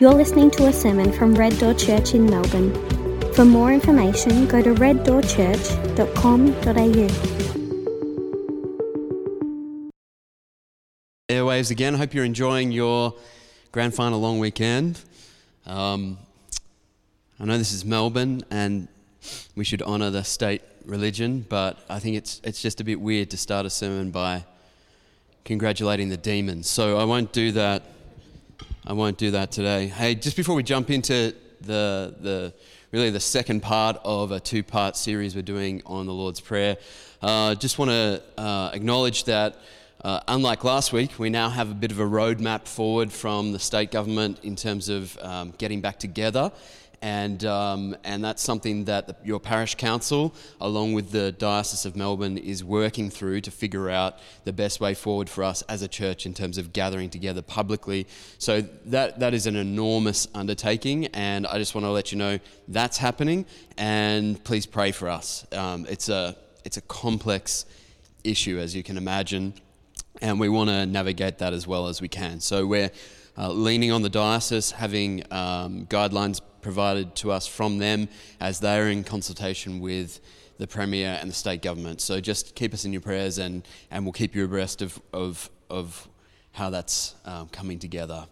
You're listening to a sermon from Red Door Church in Melbourne. For more information, go to reddoorchurch.com.au. Airwaves again. I hope you're enjoying your grand final long weekend. Um, I know this is Melbourne and we should honour the state religion, but I think it's, it's just a bit weird to start a sermon by congratulating the demons. So I won't do that. I won't do that today. Hey, just before we jump into the, the really the second part of a two part series we're doing on the Lord's Prayer, uh, just want to uh, acknowledge that. Uh, unlike last week, we now have a bit of a roadmap forward from the state government in terms of um, getting back together and, um, and that's something that the, your parish council, along with the Diocese of Melbourne, is working through to figure out the best way forward for us as a church in terms of gathering together publicly. So that, that is an enormous undertaking, and I just want to let you know that's happening, and please pray for us. Um, it's, a, it's a complex issue, as you can imagine, and we want to navigate that as well as we can. So we're uh, leaning on the diocese, having um, guidelines provided to us from them as they are in consultation with the Premier and the state government. So just keep us in your prayers and, and we'll keep you abreast of, of, of how that's um, coming together.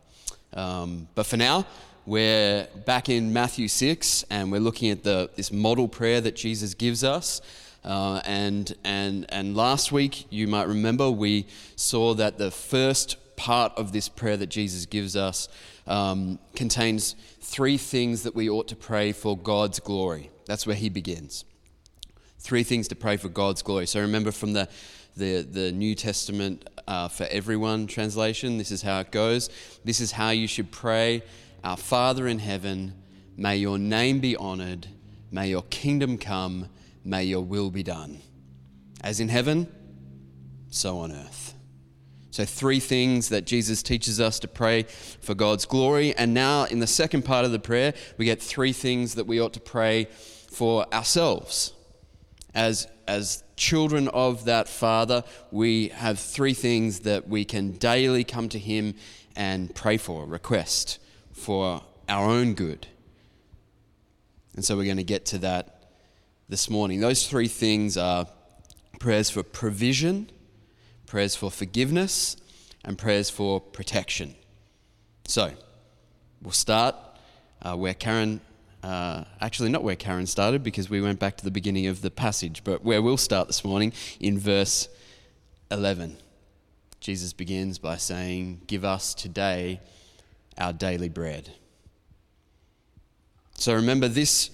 Um, but for now, we're back in Matthew 6 and we're looking at the, this model prayer that Jesus gives us. Uh, and, and, and last week, you might remember, we saw that the first part of this prayer that Jesus gives us um, contains three things that we ought to pray for God's glory. That's where he begins. Three things to pray for God's glory. So remember from the, the, the New Testament uh, for everyone translation, this is how it goes. This is how you should pray Our Father in heaven, may your name be honored, may your kingdom come, may your will be done. As in heaven, so on earth. So, three things that Jesus teaches us to pray for God's glory. And now, in the second part of the prayer, we get three things that we ought to pray for ourselves. As, as children of that Father, we have three things that we can daily come to Him and pray for, request for our own good. And so, we're going to get to that this morning. Those three things are prayers for provision prayers for forgiveness, and prayers for protection. So, we'll start uh, where Karen, uh, actually, not where Karen started because we went back to the beginning of the passage, but where we'll start this morning in verse 11. Jesus begins by saying, Give us today our daily bread. So remember, this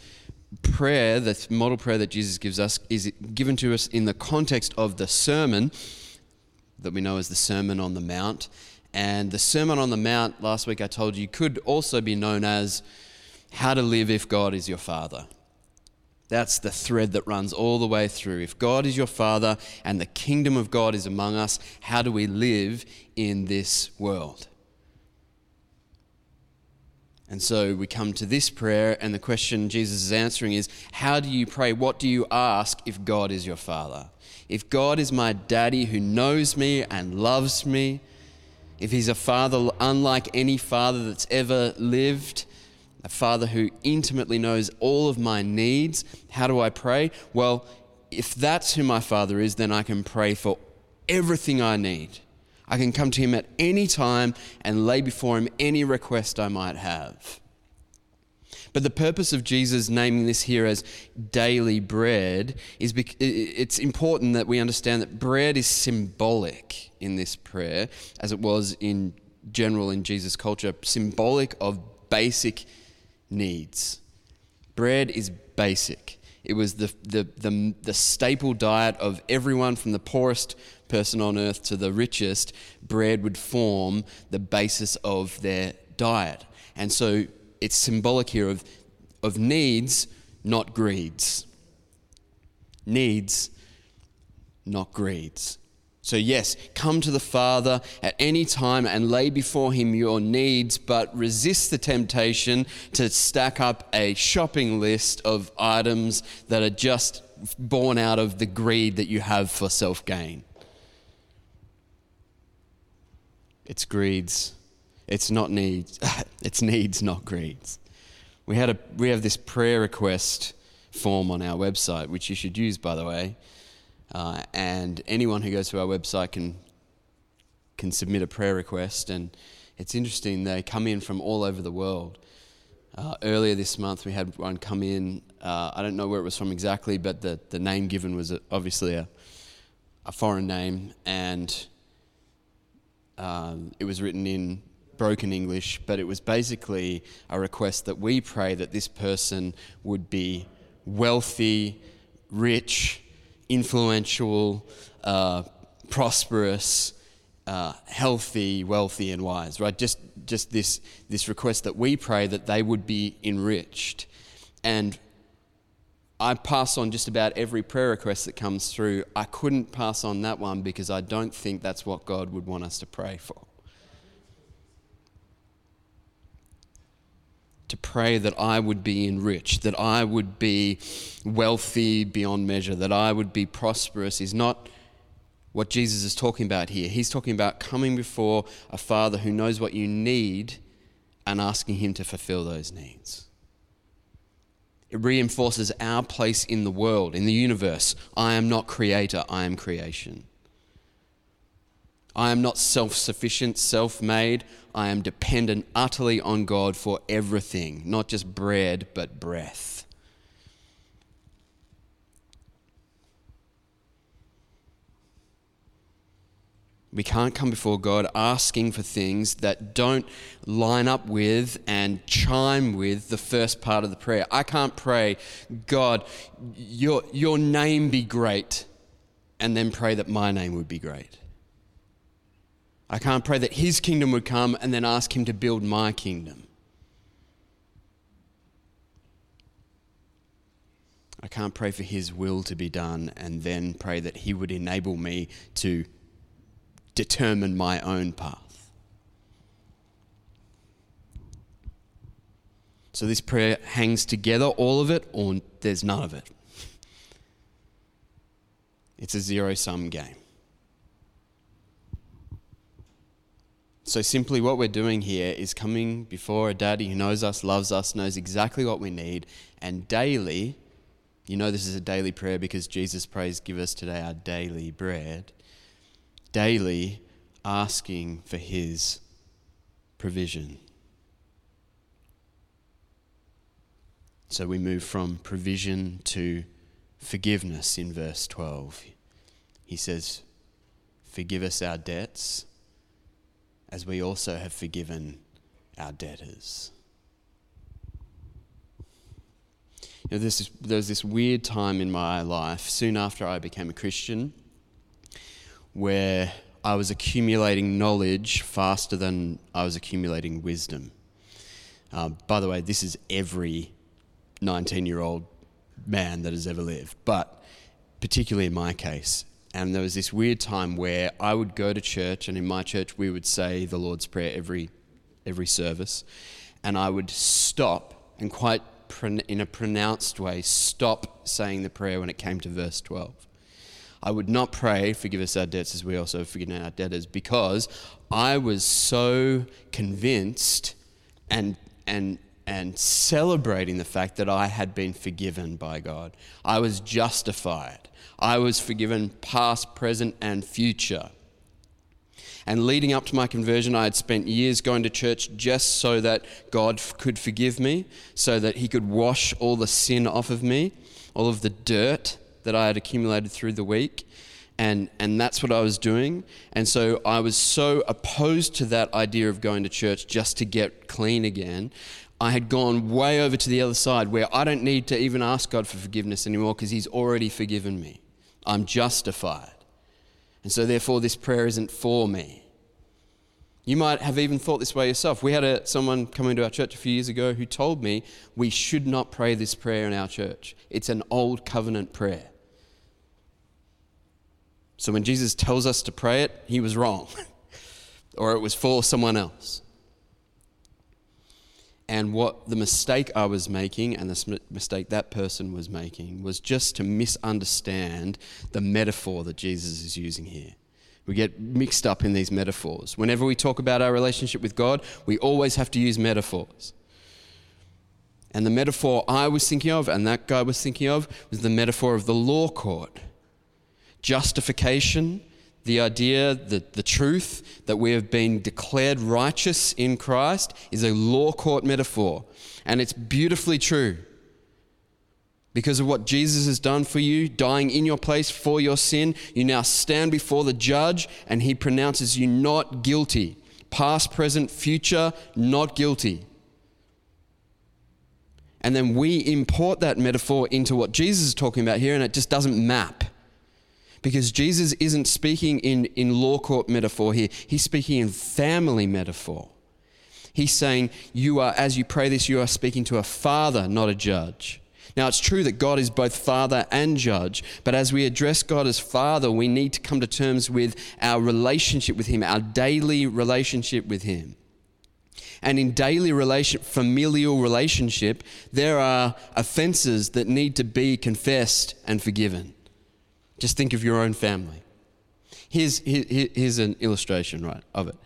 prayer, the model prayer that Jesus gives us, is given to us in the context of the sermon that we know as the Sermon on the Mount. And the Sermon on the Mount, last week I told you, could also be known as How to Live If God is Your Father. That's the thread that runs all the way through. If God is your Father and the kingdom of God is among us, how do we live in this world? And so we come to this prayer, and the question Jesus is answering is How do you pray? What do you ask if God is your Father? If God is my daddy who knows me and loves me, if he's a father unlike any father that's ever lived, a father who intimately knows all of my needs, how do I pray? Well, if that's who my father is, then I can pray for everything I need. I can come to him at any time and lay before him any request I might have. But the purpose of Jesus naming this here as daily bread is bec- it's important that we understand that bread is symbolic in this prayer, as it was in general in Jesus' culture, symbolic of basic needs. Bread is basic. It was the, the, the, the staple diet of everyone from the poorest person on earth to the richest. Bread would form the basis of their diet. And so it's symbolic here of, of needs, not greeds. Needs, not greeds. So, yes, come to the Father at any time and lay before Him your needs, but resist the temptation to stack up a shopping list of items that are just born out of the greed that you have for self gain. It's greeds it's not needs. It's needs, not greeds. We, had a, we have this prayer request form on our website, which you should use, by the way. Uh, and anyone who goes to our website can, can submit a prayer request. And it's interesting, they come in from all over the world. Uh, earlier this month, we had one come in. Uh, I don't know where it was from exactly, but the, the name given was obviously a, a foreign name, and um, it was written in broken English, but it was basically a request that we pray that this person would be wealthy, rich, influential, uh, prosperous, uh, healthy, wealthy, and wise. Right? Just just this this request that we pray that they would be enriched, and I pass on just about every prayer request that comes through. I couldn't pass on that one because I don't think that's what God would want us to pray for. To pray that I would be enriched, that I would be wealthy beyond measure, that I would be prosperous is not what Jesus is talking about here. He's talking about coming before a Father who knows what you need and asking Him to fulfill those needs. It reinforces our place in the world, in the universe. I am not creator, I am creation. I am not self sufficient, self made. I am dependent utterly on God for everything, not just bread, but breath. We can't come before God asking for things that don't line up with and chime with the first part of the prayer. I can't pray, God, your, your name be great, and then pray that my name would be great. I can't pray that His kingdom would come and then ask Him to build my kingdom. I can't pray for His will to be done and then pray that He would enable me to determine my own path. So this prayer hangs together, all of it, or there's none of it. It's a zero sum game. So, simply what we're doing here is coming before a daddy who knows us, loves us, knows exactly what we need, and daily, you know, this is a daily prayer because Jesus prays, Give us today our daily bread daily asking for His provision. So we move from provision to forgiveness in verse 12. He says, Forgive us our debts as we also have forgiven our debtors. You know, this there was this weird time in my life soon after I became a Christian where I was accumulating knowledge faster than I was accumulating wisdom. Uh, by the way, this is every 19 year old man that has ever lived, but particularly in my case. And there was this weird time where I would go to church, and in my church, we would say the Lord's Prayer every, every service. And I would stop and quite in a pronounced way stop saying the prayer when it came to verse 12. I would not pray, forgive us our debts as we also forgive our debtors, because I was so convinced and, and, and celebrating the fact that I had been forgiven by God. I was justified. I was forgiven past, present, and future. And leading up to my conversion, I had spent years going to church just so that God could forgive me, so that He could wash all the sin off of me, all of the dirt that I had accumulated through the week. And, and that's what I was doing. And so I was so opposed to that idea of going to church just to get clean again. I had gone way over to the other side where I don't need to even ask God for forgiveness anymore because He's already forgiven me. I'm justified. And so, therefore, this prayer isn't for me. You might have even thought this way yourself. We had a, someone come into our church a few years ago who told me we should not pray this prayer in our church. It's an old covenant prayer. So when Jesus tells us to pray it, he was wrong, or it was for someone else. And what the mistake I was making and the mistake that person was making was just to misunderstand the metaphor that Jesus is using here. We get mixed up in these metaphors. Whenever we talk about our relationship with God, we always have to use metaphors. And the metaphor I was thinking of and that guy was thinking of was the metaphor of the law court. Justification, the idea that the truth that we have been declared righteous in Christ is a law court metaphor. And it's beautifully true. Because of what Jesus has done for you, dying in your place for your sin, you now stand before the judge and he pronounces you not guilty. Past, present, future, not guilty. And then we import that metaphor into what Jesus is talking about here, and it just doesn't map. Because Jesus isn't speaking in, in law court metaphor here, he's speaking in family metaphor. He's saying, You are, as you pray this, you are speaking to a father, not a judge. Now, it's true that God is both Father and Judge, but as we address God as Father, we need to come to terms with our relationship with Him, our daily relationship with Him. And in daily relation, familial relationship, there are offenses that need to be confessed and forgiven. Just think of your own family. Here's, here, here's an illustration, right, of it.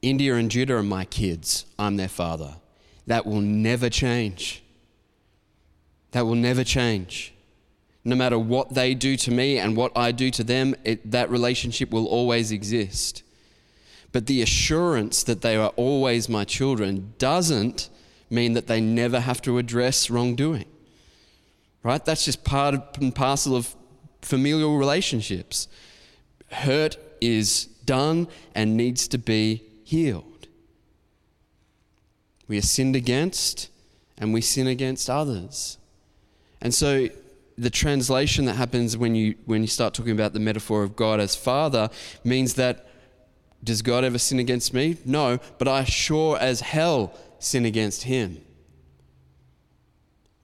India and Judah are my kids. I'm their father. That will never change. That will never change. No matter what they do to me and what I do to them, it, that relationship will always exist. But the assurance that they are always my children doesn't mean that they never have to address wrongdoing. Right? That's just part and parcel of familial relationships. Hurt is done and needs to be healed. We are sinned against and we sin against others. And so the translation that happens when you when you start talking about the metaphor of God as father means that does God ever sin against me? No, but I sure as hell sin against him.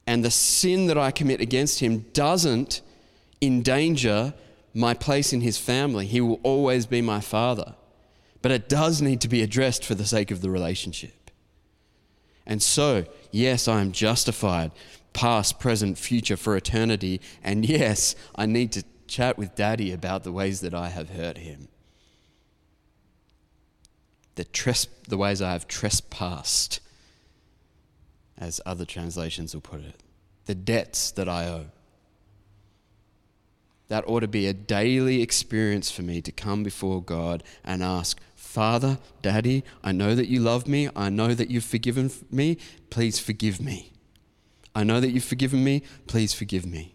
And the sin that I commit against him doesn't endanger my place in his family. He will always be my father. But it does need to be addressed for the sake of the relationship. And so, yes, I am justified, past, present, future, for eternity. And yes, I need to chat with daddy about the ways that I have hurt him the, tres- the ways I have trespassed, as other translations will put it, the debts that I owe. That ought to be a daily experience for me to come before God and ask, Father, Daddy, I know that you love me. I know that you've forgiven me. Please forgive me. I know that you've forgiven me. Please forgive me.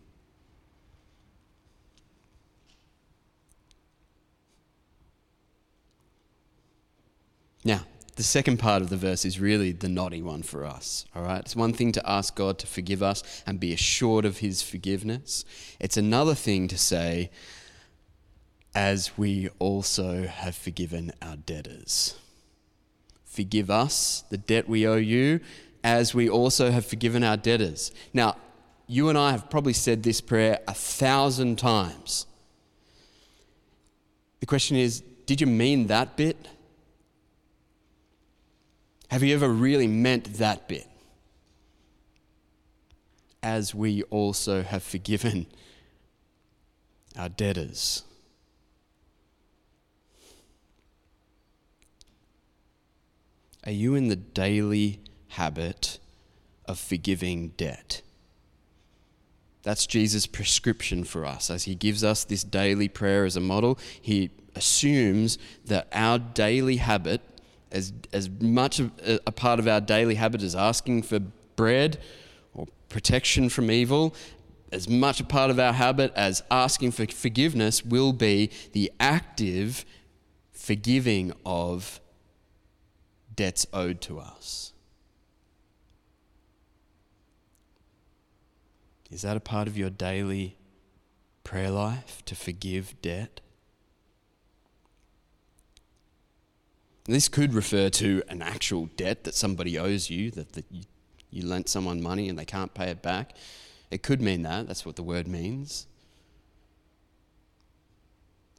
Now, the second part of the verse is really the knotty one for us. All right? It's one thing to ask God to forgive us and be assured of his forgiveness. It's another thing to say, as we also have forgiven our debtors. Forgive us the debt we owe you, as we also have forgiven our debtors. Now, you and I have probably said this prayer a thousand times. The question is, did you mean that bit? Have you ever really meant that bit? As we also have forgiven our debtors. Are you in the daily habit of forgiving debt? That's Jesus' prescription for us. As he gives us this daily prayer as a model, he assumes that our daily habit as, as much a, a part of our daily habit as asking for bread or protection from evil, as much a part of our habit as asking for forgiveness will be the active forgiving of debts owed to us. Is that a part of your daily prayer life to forgive debt? This could refer to an actual debt that somebody owes you, that, you, you lent someone money and they can't pay it back. It could mean that. That's what the word means.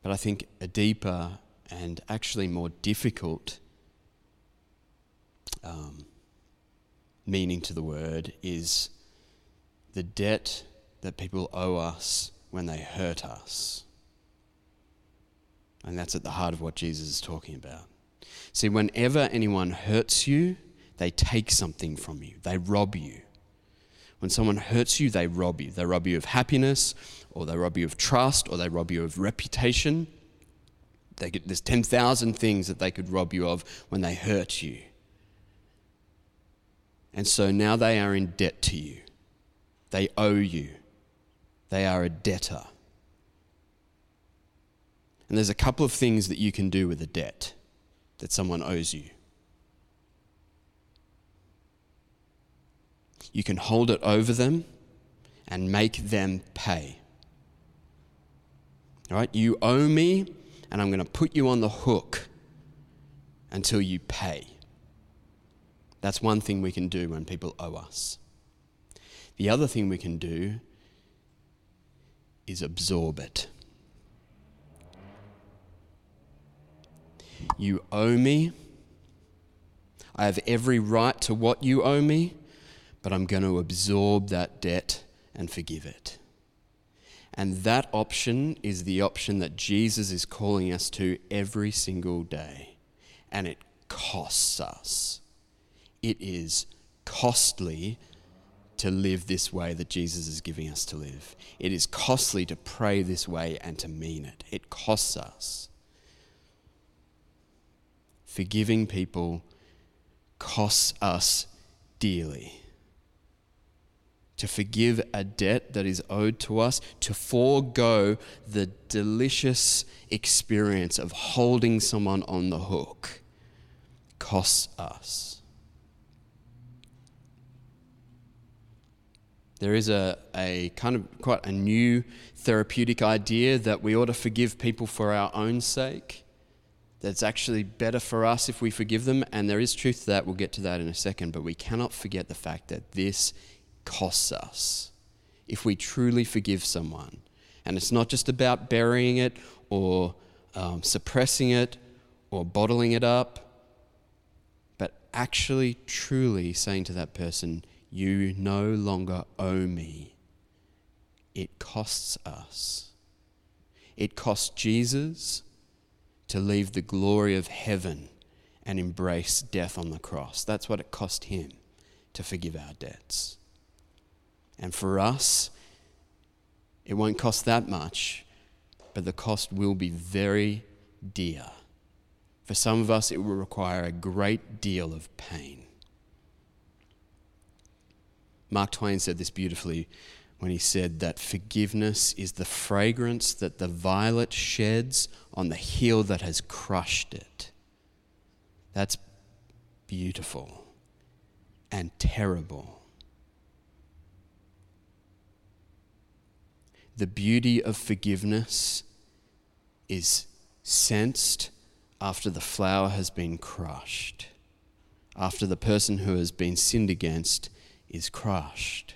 But I think a deeper and actually more difficult um, meaning to the word is the debt that people owe us when they hurt us. And that's at the heart of what Jesus is talking about. See, whenever anyone hurts you, they take something from you, they rob you. When someone hurts you, they rob you. They rob you of happiness, or they rob you of trust, or they rob you of reputation. There's 10,000 things that they could rob you of when they hurt you. And so now they are in debt to you. They owe you. They are a debtor. And there's a couple of things that you can do with a debt that someone owes you. You can hold it over them and make them pay. All right? You owe me, and I'm going to put you on the hook until you pay. That's one thing we can do when people owe us. The other thing we can do is absorb it. You owe me. I have every right to what you owe me, but I'm going to absorb that debt and forgive it. And that option is the option that Jesus is calling us to every single day. And it costs us. It is costly to live this way that Jesus is giving us to live. It is costly to pray this way and to mean it. It costs us. Forgiving people costs us dearly to forgive a debt that is owed to us, to forego the delicious experience of holding someone on the hook, costs us. There is a, a kind of quite a new therapeutic idea that we ought to forgive people for our own sake. That's actually better for us if we forgive them, and there is truth to that. We'll get to that in a second, but we cannot forget the fact that this costs us if we truly forgive someone. And it's not just about burying it or um, suppressing it or bottling it up, but actually, truly saying to that person, You no longer owe me. It costs us. It cost Jesus to leave the glory of heaven and embrace death on the cross. That's what it cost him to forgive our debts. And for us, it won't cost that much, but the cost will be very dear. For some of us, it will require a great deal of pain. Mark Twain said this beautifully when he said that forgiveness is the fragrance that the violet sheds on the heel that has crushed it. That's beautiful and terrible. the beauty of forgiveness is sensed after the flower has been crushed, after the person who has been sinned against is crushed.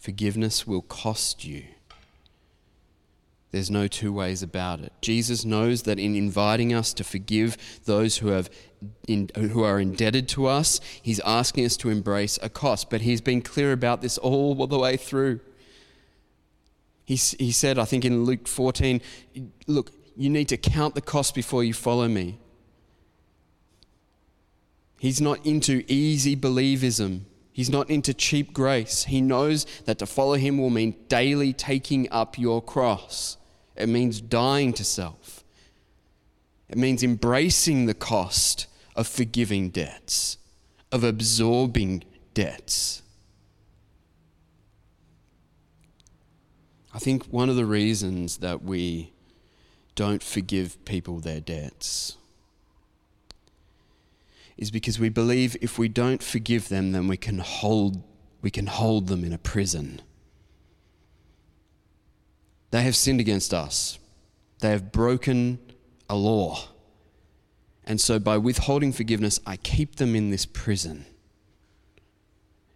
Forgiveness will cost you. There's no two ways about it. Jesus knows that in inviting us to forgive those who, have in, who are indebted to us, he's asking us to embrace a cost. But he's been clear about this all the way through. He, he said, I think in Luke 14, look, you need to count the cost before you follow me. He's not into easy believism. He's not into cheap grace. He knows that to follow him will mean daily taking up your cross. It means dying to self. It means embracing the cost of forgiving debts, of absorbing debts. I think one of the reasons that we don't forgive people their debts is because we believe if we don't forgive them, then we can hold, we can hold them in a prison. They have sinned against us. They have broken a law. And so, by withholding forgiveness, I keep them in this prison.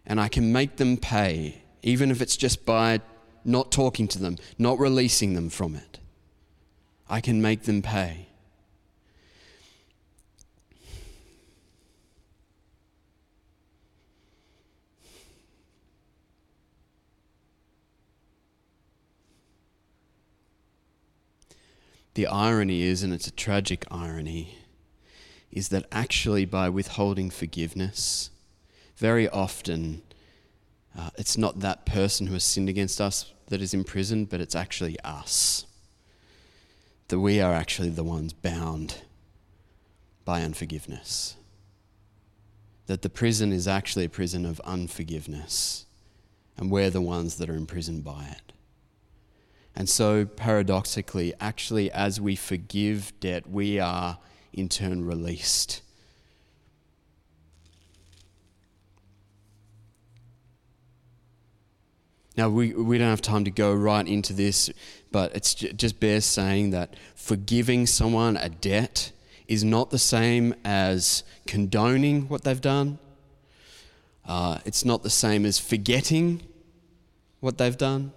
And I can make them pay, even if it's just by not talking to them, not releasing them from it. I can make them pay. The irony is, and it's a tragic irony, is that actually by withholding forgiveness, very often uh, it's not that person who has sinned against us that is imprisoned, but it's actually us. That we are actually the ones bound by unforgiveness. That the prison is actually a prison of unforgiveness, and we're the ones that are imprisoned by it. And so, paradoxically, actually, as we forgive debt, we are in turn released. Now, we, we don't have time to go right into this, but it's just bears saying that forgiving someone a debt is not the same as condoning what they've done. Uh, it's not the same as forgetting what they've done.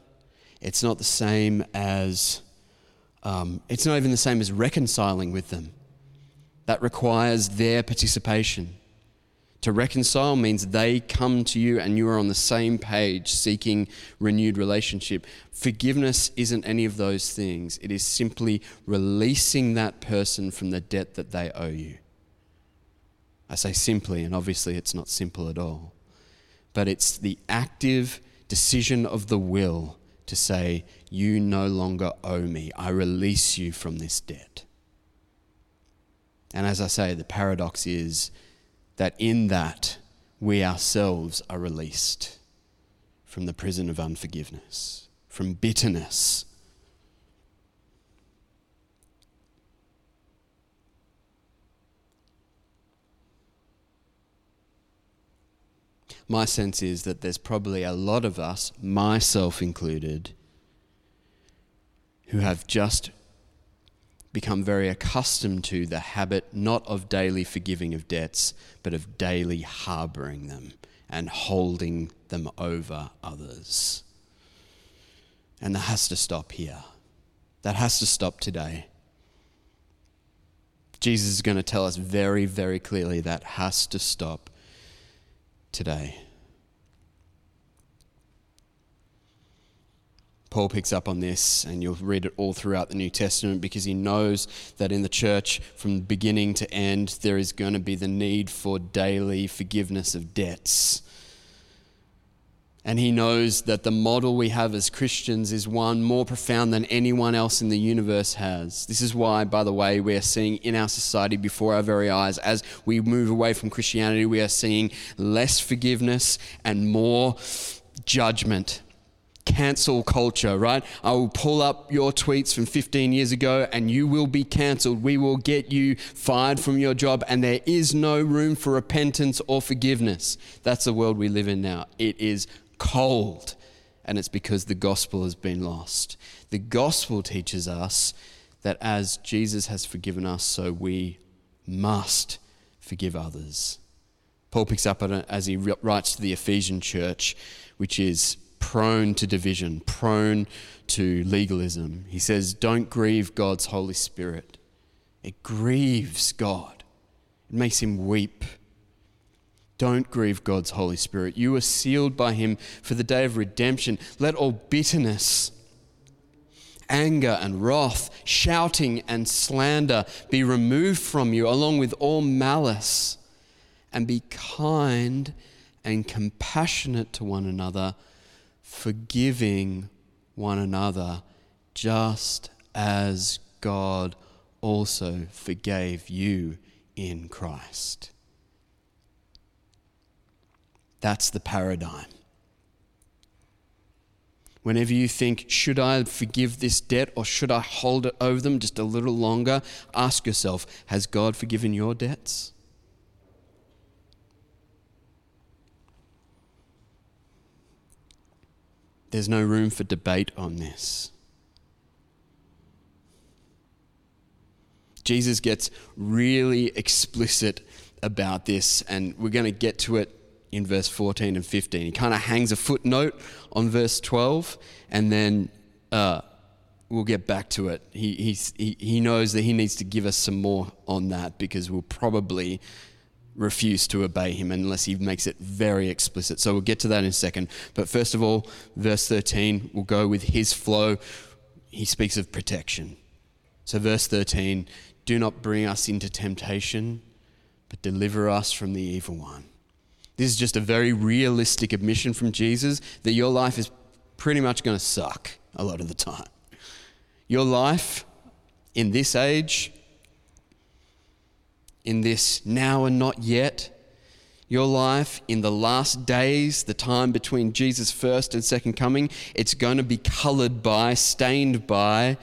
It's not the same as, um, it's not even the same as reconciling with them. That requires their participation. To reconcile means they come to you and you are on the same page seeking renewed relationship. Forgiveness isn't any of those things, it is simply releasing that person from the debt that they owe you. I say simply, and obviously it's not simple at all, but it's the active decision of the will to say, You no longer owe me. I release you from this debt. And as I say, the paradox is that in that we ourselves are released from the prison of unforgiveness, from bitterness. My sense is that there's probably a lot of us, myself included, who have just become very accustomed to the habit not of daily forgiving of debts, but of daily harboring them and holding them over others. And that has to stop here. That has to stop today. Jesus is going to tell us very, very clearly that has to stop today. Paul picks up on this, and you'll read it all throughout the New Testament because he knows that in the church, from beginning to end, there is going to be the need for daily forgiveness of debts. And he knows that the model we have as Christians is one more profound than anyone else in the universe has. This is why, by the way, we are seeing in our society before our very eyes, as we move away from Christianity, we are seeing less forgiveness and more judgment cancel culture, right? I will pull up your tweets from 15 years ago and you will be cancelled. We will get you fired from your job, and there is no room for repentance or forgiveness. That's the world we live in now. It is cold, and it's because the gospel has been lost. The gospel teaches us that as Jesus has forgiven us, so we must forgive others. Paul picks up on it as he writes to the Ephesian church, which is prone to division, prone to legalism. He says, Don't grieve God's Holy Spirit. It grieves God, it makes him weep. Don't grieve God's Holy Spirit. You are sealed by him for the day of redemption. Let all bitterness, anger and wrath, shouting and slander be removed from you, along with all malice, and be kind and compassionate to one another forgiving one another just as God also forgave you in Christ. That's the paradigm. Whenever you think, should I forgive this debt or should I hold it over them just a little longer? Ask yourself, has God forgiven your debts? There's no room for debate on this. Jesus gets really explicit about this, and we're going to get to it in verse 14 and 15. He kind of hangs a footnote on verse 12, and then uh, we'll get back to it. He, he, he knows that he needs to give us some more on that because we'll probably refuse to obey him unless he makes it very explicit. So we'll get to that in a second. But first of all, verse 13, we'll go with his flow. He speaks of protection. So, verse 13 do not bring us into temptation, but deliver us from the evil one. This is just a very realistic admission from Jesus that your life is pretty much going to suck a lot of the time. Your life in this age, in this now and not yet, your life in the last days, the time between Jesus' first and second coming, it's going to be colored by, stained by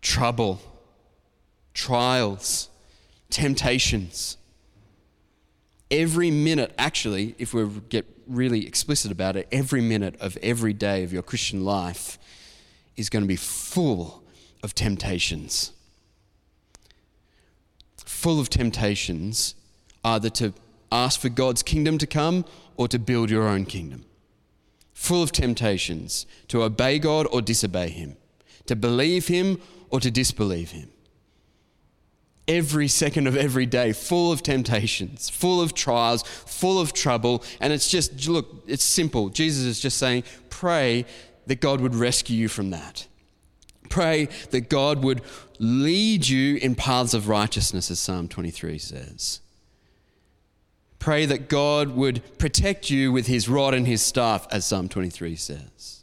trouble, trials, temptations. Every minute, actually, if we get really explicit about it, every minute of every day of your Christian life is going to be full of temptations. Full of temptations, either to ask for God's kingdom to come or to build your own kingdom. Full of temptations to obey God or disobey Him, to believe Him or to disbelieve Him. Every second of every day, full of temptations, full of trials, full of trouble. And it's just, look, it's simple. Jesus is just saying, pray that God would rescue you from that. Pray that God would lead you in paths of righteousness, as Psalm 23 says. Pray that God would protect you with his rod and his staff, as Psalm 23 says.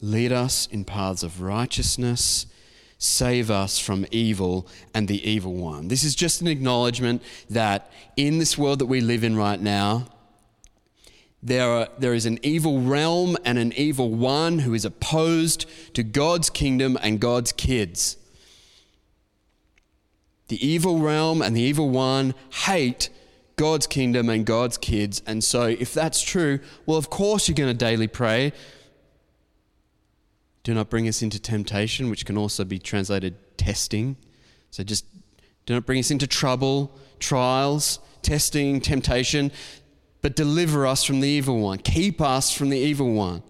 Lead us in paths of righteousness. Save us from evil and the evil one. This is just an acknowledgement that in this world that we live in right now, there, are, there is an evil realm and an evil one who is opposed to God's kingdom and God's kids. The evil realm and the evil one hate God's kingdom and God's kids. And so, if that's true, well, of course you're going to daily pray. Do not bring us into temptation, which can also be translated testing. So, just do not bring us into trouble, trials, testing, temptation, but deliver us from the evil one. Keep us from the evil one.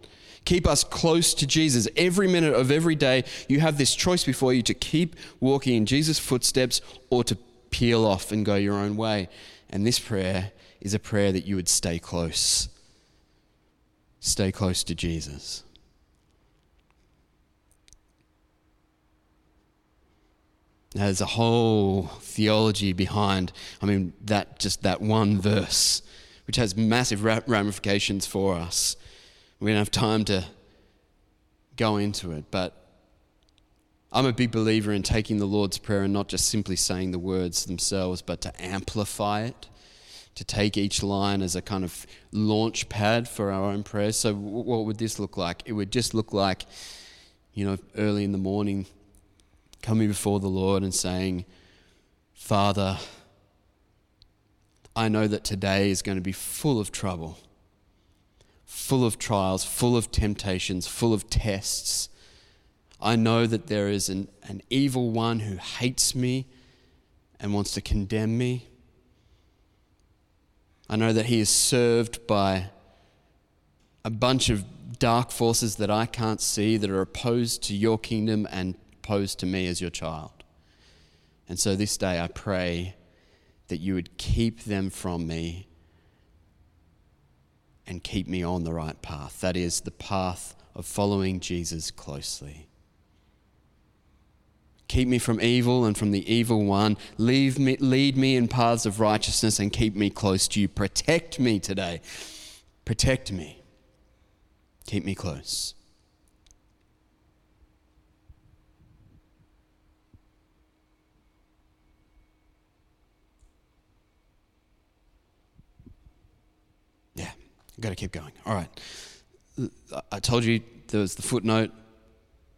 Keep us close to Jesus. Every minute of every day, you have this choice before you to keep walking in Jesus' footsteps or to peel off and go your own way. And this prayer is a prayer that you would stay close. Stay close to Jesus. There's a whole theology behind, I mean, that just that one verse, which has massive ramifications for us. We don't have time to go into it, but I'm a big believer in taking the Lord's Prayer and not just simply saying the words themselves, but to amplify it, to take each line as a kind of launch pad for our own prayers. So, what would this look like? It would just look like, you know, early in the morning, coming before the Lord and saying, Father, I know that today is going to be full of trouble full of trials, full of temptations, full of tests. I know that there is an, an evil one who hates me and wants to condemn me. I know that he is served by a bunch of dark forces that I can't see that are opposed to your kingdom and opposed to me as your child. And so this day I pray that you would keep them from me and keep me on the right path. That is the path of following Jesus closely. Keep me from evil and from the evil one. Leave me, lead me in paths of righteousness and keep me close to you. Protect me today. Protect me. Keep me close. I've got to keep going. All right. I told you there was the footnote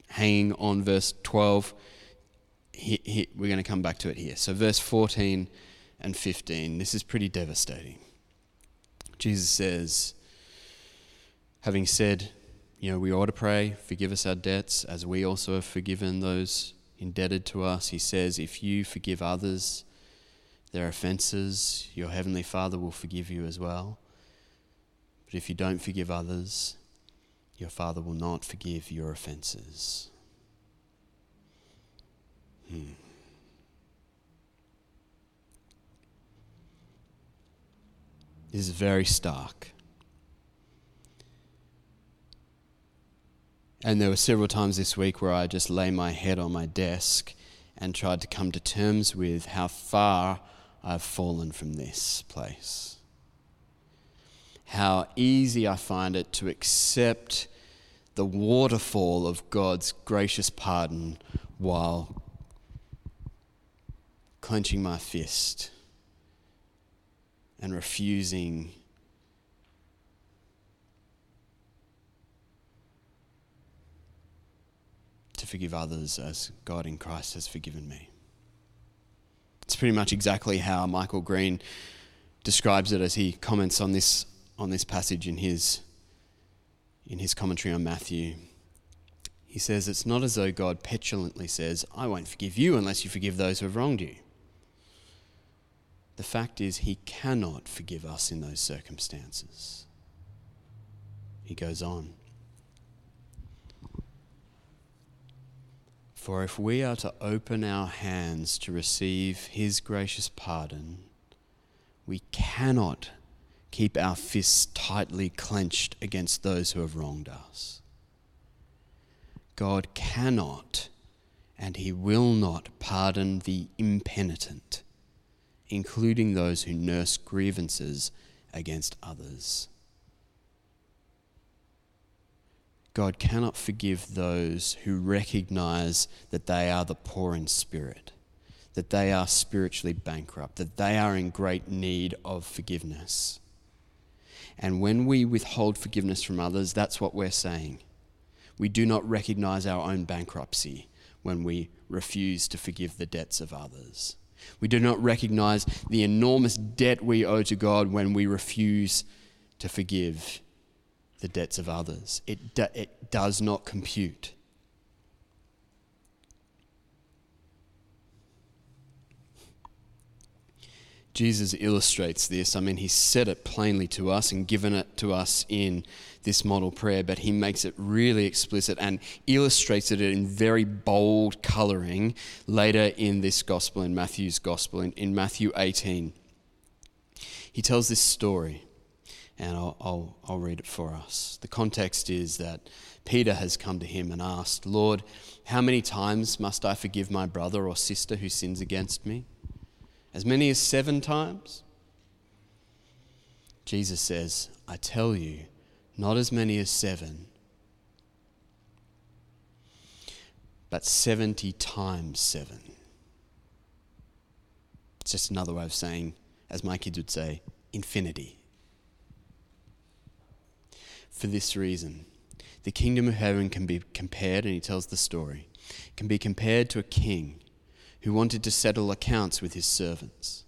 hanging on verse 12. He, he, we're going to come back to it here. So, verse 14 and 15. This is pretty devastating. Jesus says, having said, you know, we ought to pray, forgive us our debts as we also have forgiven those indebted to us. He says, if you forgive others their offenses, your heavenly Father will forgive you as well. But if you don't forgive others, your Father will not forgive your offenses. Hmm. This is very stark. And there were several times this week where I just lay my head on my desk and tried to come to terms with how far I've fallen from this place. How easy I find it to accept the waterfall of God's gracious pardon while clenching my fist and refusing to forgive others as God in Christ has forgiven me. It's pretty much exactly how Michael Green describes it as he comments on this, on this passage in his, in his commentary on Matthew. He says, It's not as though God petulantly says, I won't forgive you unless you forgive those who have wronged you. The fact is, He cannot forgive us in those circumstances. He goes on. For if we are to open our hands to receive His gracious pardon, we cannot keep our fists tightly clenched against those who have wronged us. God cannot and He will not pardon the impenitent, including those who nurse grievances against others. God cannot forgive those who recognize that they are the poor in spirit, that they are spiritually bankrupt, that they are in great need of forgiveness. And when we withhold forgiveness from others, that's what we're saying. We do not recognize our own bankruptcy when we refuse to forgive the debts of others. We do not recognize the enormous debt we owe to God when we refuse to forgive the debts of others. It, do, it does not compute. Jesus illustrates this. I mean, he said it plainly to us and given it to us in this model prayer, but he makes it really explicit and illustrates it in very bold colouring later in this gospel, in Matthew's gospel, in, in Matthew 18. He tells this story and I'll, I'll, I'll read it for us. The context is that Peter has come to him and asked, Lord, how many times must I forgive my brother or sister who sins against me? As many as seven times? Jesus says, I tell you, not as many as seven, but 70 times seven. It's just another way of saying, as my kids would say, infinity for this reason. The kingdom of heaven can be compared, and he tells the story, can be compared to a king who wanted to settle accounts with his servants.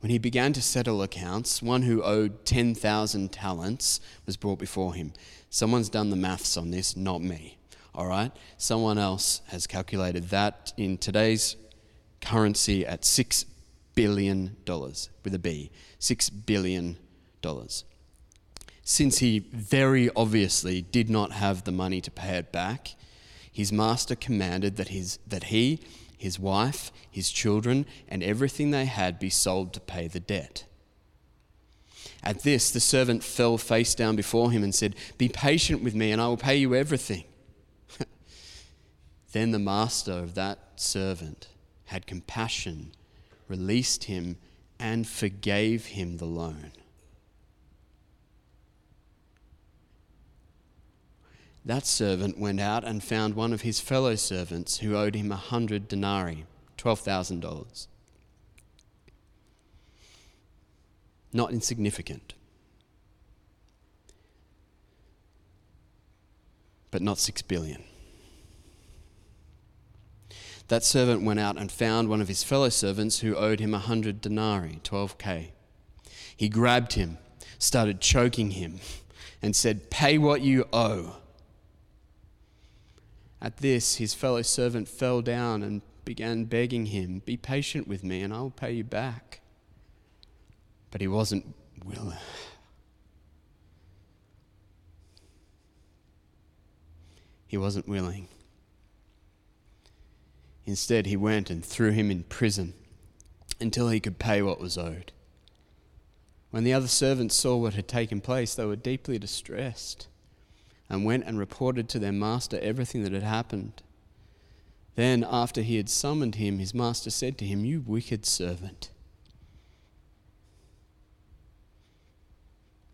When he began to settle accounts, one who owed 10,000 talents was brought before him. Someone's done the maths on this, not me. All right? Someone else has calculated that in today's currency at $6 billion with a B. $6 billion since he very obviously did not have the money to pay it back, his master commanded that, his, that he, his wife, his children, and everything they had be sold to pay the debt. At this, the servant fell face down before him and said, Be patient with me, and I will pay you everything. then the master of that servant had compassion, released him, and forgave him the loan. That servant went out and found one of his fellow servants who owed him a hundred denarii, $12,000. Not insignificant, but not six billion. That servant went out and found one of his fellow servants who owed him a hundred denarii, 12k. He grabbed him, started choking him, and said, Pay what you owe. At this, his fellow servant fell down and began begging him, Be patient with me, and I will pay you back. But he wasn't willing. He wasn't willing. Instead, he went and threw him in prison until he could pay what was owed. When the other servants saw what had taken place, they were deeply distressed and went and reported to their master everything that had happened. Then, after he had summoned him, his master said to him, You wicked servant.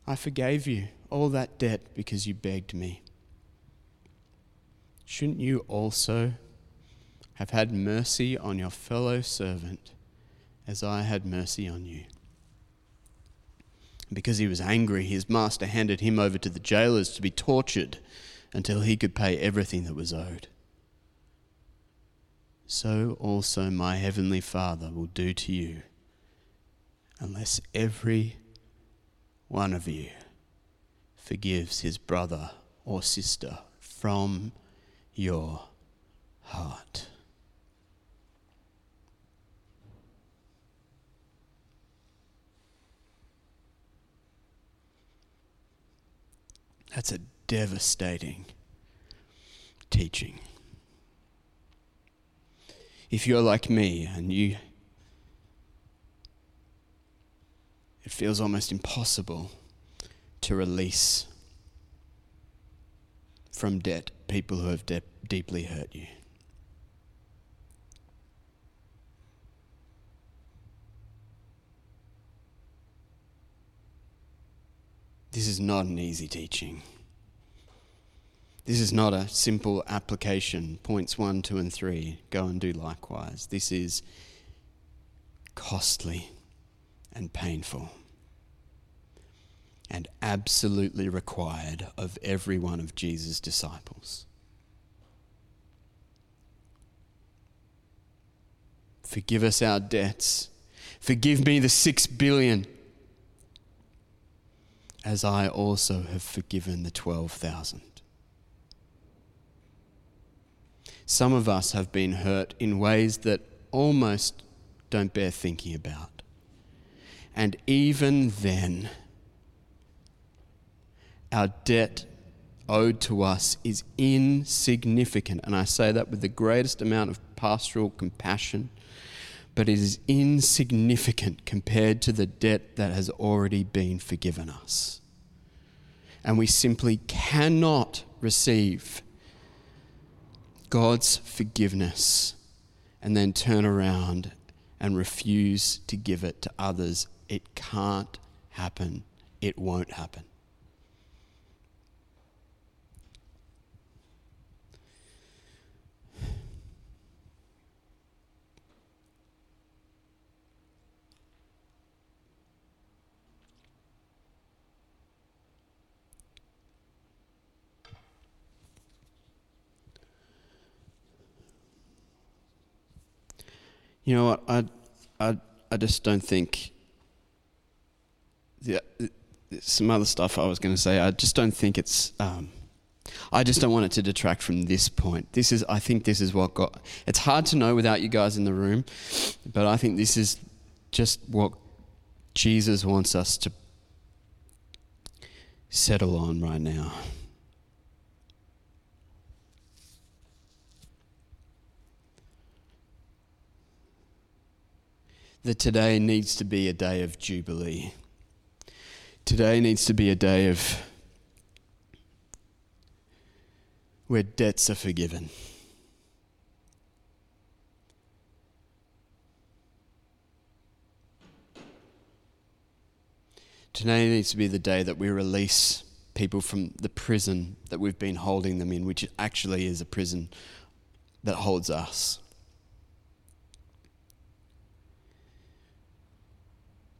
I forgave you all that debt because you begged me. Shouldn't you also have had mercy on your fellow servant as I had mercy on you? Because he was angry, his master handed him over to the jailers to be tortured until he could pay everything that was owed. So also my heavenly Father will do to you, unless every one of you forgives his brother or sister from your heart. That's a devastating teaching. If you're like me and you it feels almost impossible to release from debt people who have de- deeply hurt you. This is not an easy teaching. This is not a simple application. Points one, two, and three go and do likewise. This is costly and painful and absolutely required of every one of Jesus' disciples. Forgive us our debts. Forgive me the six billion, as I also have forgiven the 12,000. Some of us have been hurt in ways that almost don't bear thinking about. And even then, our debt owed to us is insignificant. And I say that with the greatest amount of pastoral compassion, but it is insignificant compared to the debt that has already been forgiven us. And we simply cannot receive God's forgiveness and then turn around and refuse to give it to others. It can't happen. It won't happen. You know what? I, I, I just don't think. The, some other stuff I was going to say. I just don't think it's. Um, I just don't want it to detract from this point. This is. I think this is what got. It's hard to know without you guys in the room, but I think this is just what Jesus wants us to settle on right now. That today needs to be a day of jubilee. Today needs to be a day of where debts are forgiven. Today needs to be the day that we release people from the prison that we've been holding them in, which actually is a prison that holds us.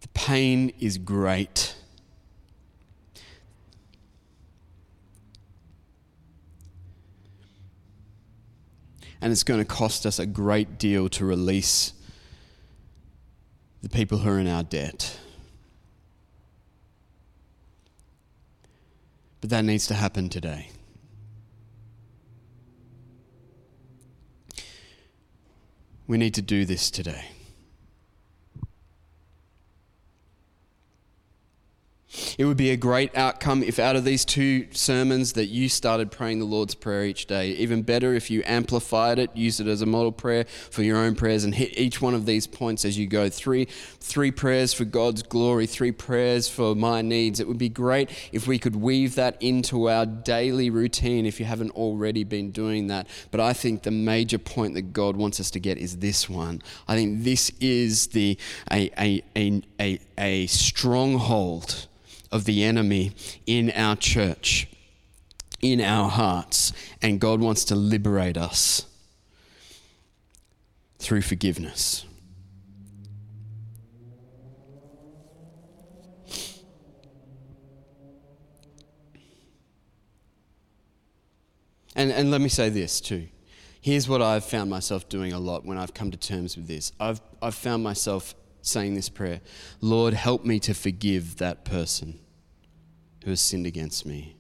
The pain is great. And it's going to cost us a great deal to release the people who are in our debt. But that needs to happen today. We need to do this today. It would be a great outcome if out of these two sermons that you started praying the Lord's Prayer each day. Even better if you amplified it, used it as a model prayer for your own prayers and hit each one of these points as you go. Three three prayers for God's glory, three prayers for my needs. It would be great if we could weave that into our daily routine if you haven't already been doing that. But I think the major point that God wants us to get is this one. I think this is the a a a, a, a stronghold of the enemy in our church, in our hearts, and God wants to liberate us through forgiveness. And, and let me say this too. Here's what I've found myself doing a lot when I've come to terms with this. I've, I've found myself saying this prayer Lord, help me to forgive that person who has sinned against me.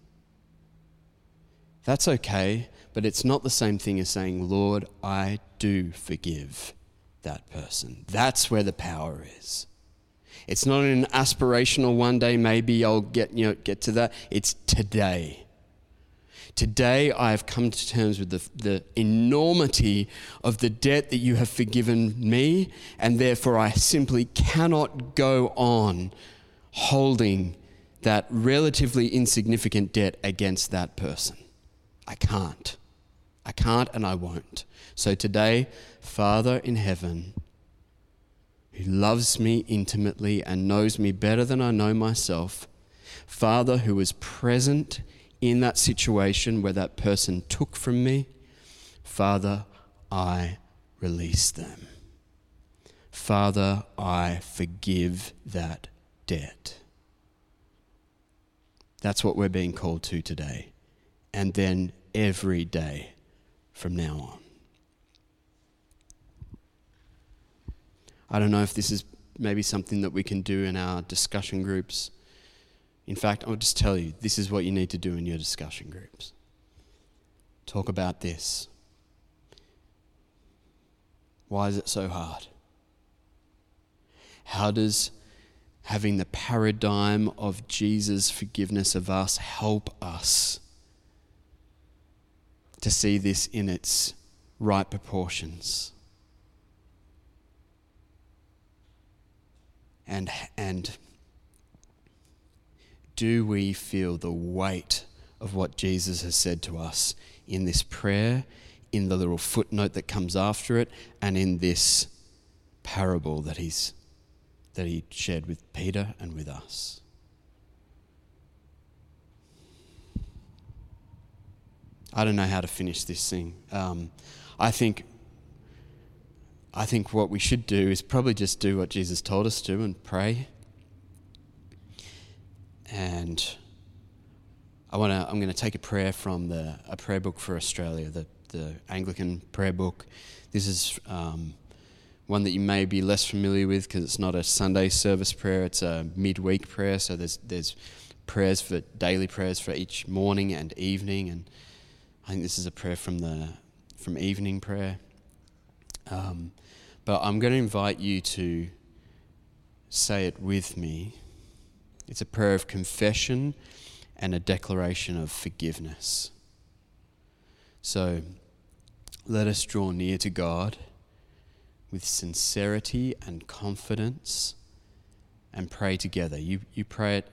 That's okay, but it's not the same thing as saying, Lord, I do forgive that person. That's where the power is. It's not an aspirational one day, maybe I'll get, you know, get to that. It's today. Today, I have come to terms with the, the enormity of the debt that you have forgiven me, and therefore I simply cannot go on holding that relatively insignificant debt against that person. I can't. I can't and I won't. So today, Father in heaven, who loves me intimately and knows me better than I know myself, Father who is present in that situation where that person took from me, Father, I release them. Father, I forgive that debt. That's what we're being called to today. And then every day from now on. I don't know if this is maybe something that we can do in our discussion groups in fact, I'll just tell you this is what you need to do in your discussion groups. Talk about this. Why is it so hard? How does having the paradigm of Jesus' forgiveness of us help us to see this in its right proportions? And, and do we feel the weight of what Jesus has said to us in this prayer, in the little footnote that comes after it, and in this parable that he's that he shared with Peter and with us? I don't know how to finish this thing. Um, I think I think what we should do is probably just do what Jesus told us to and pray and I want to. I'm going to take a prayer from the a prayer book for Australia, the the Anglican prayer book. This is um, one that you may be less familiar with because it's not a Sunday service prayer. It's a midweek prayer. So there's there's prayers for daily prayers for each morning and evening, and I think this is a prayer from the from evening prayer. Um, but I'm going to invite you to say it with me. It's a prayer of confession and a declaration of forgiveness. So let us draw near to God with sincerity and confidence and pray together. You, you pray it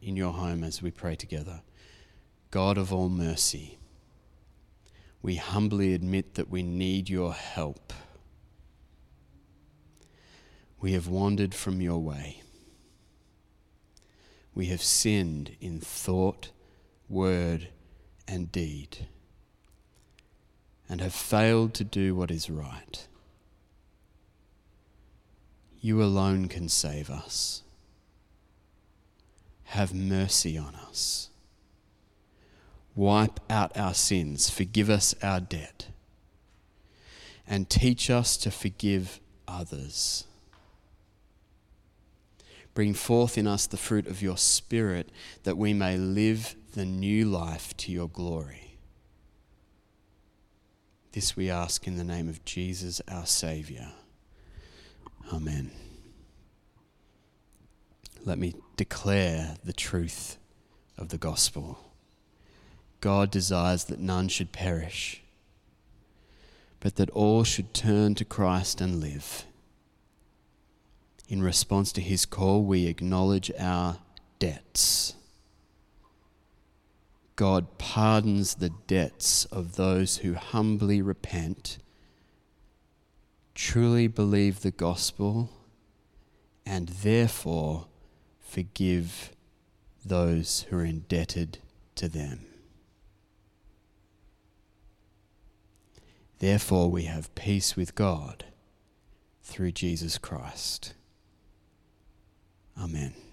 in your home as we pray together. God of all mercy, we humbly admit that we need your help. We have wandered from your way we have sinned in thought, word, and deed, and have failed to do what is right. You alone can save us. Have mercy on us. Wipe out our sins, forgive us our debt, and teach us to forgive others Bring forth in us the fruit of your Spirit, that we may live the new life to your glory. This we ask in the name of Jesus, our Saviour. Amen. let me declare the truth of the gospel. God desires that none should perish, but that all should turn to Christ and live. In response to his call, we acknowledge our debts. God pardons the debts of those who humbly repent, truly believe the gospel, and therefore forgive those who are indebted to them. Therefore, we have peace with God through Jesus Christ. Amen.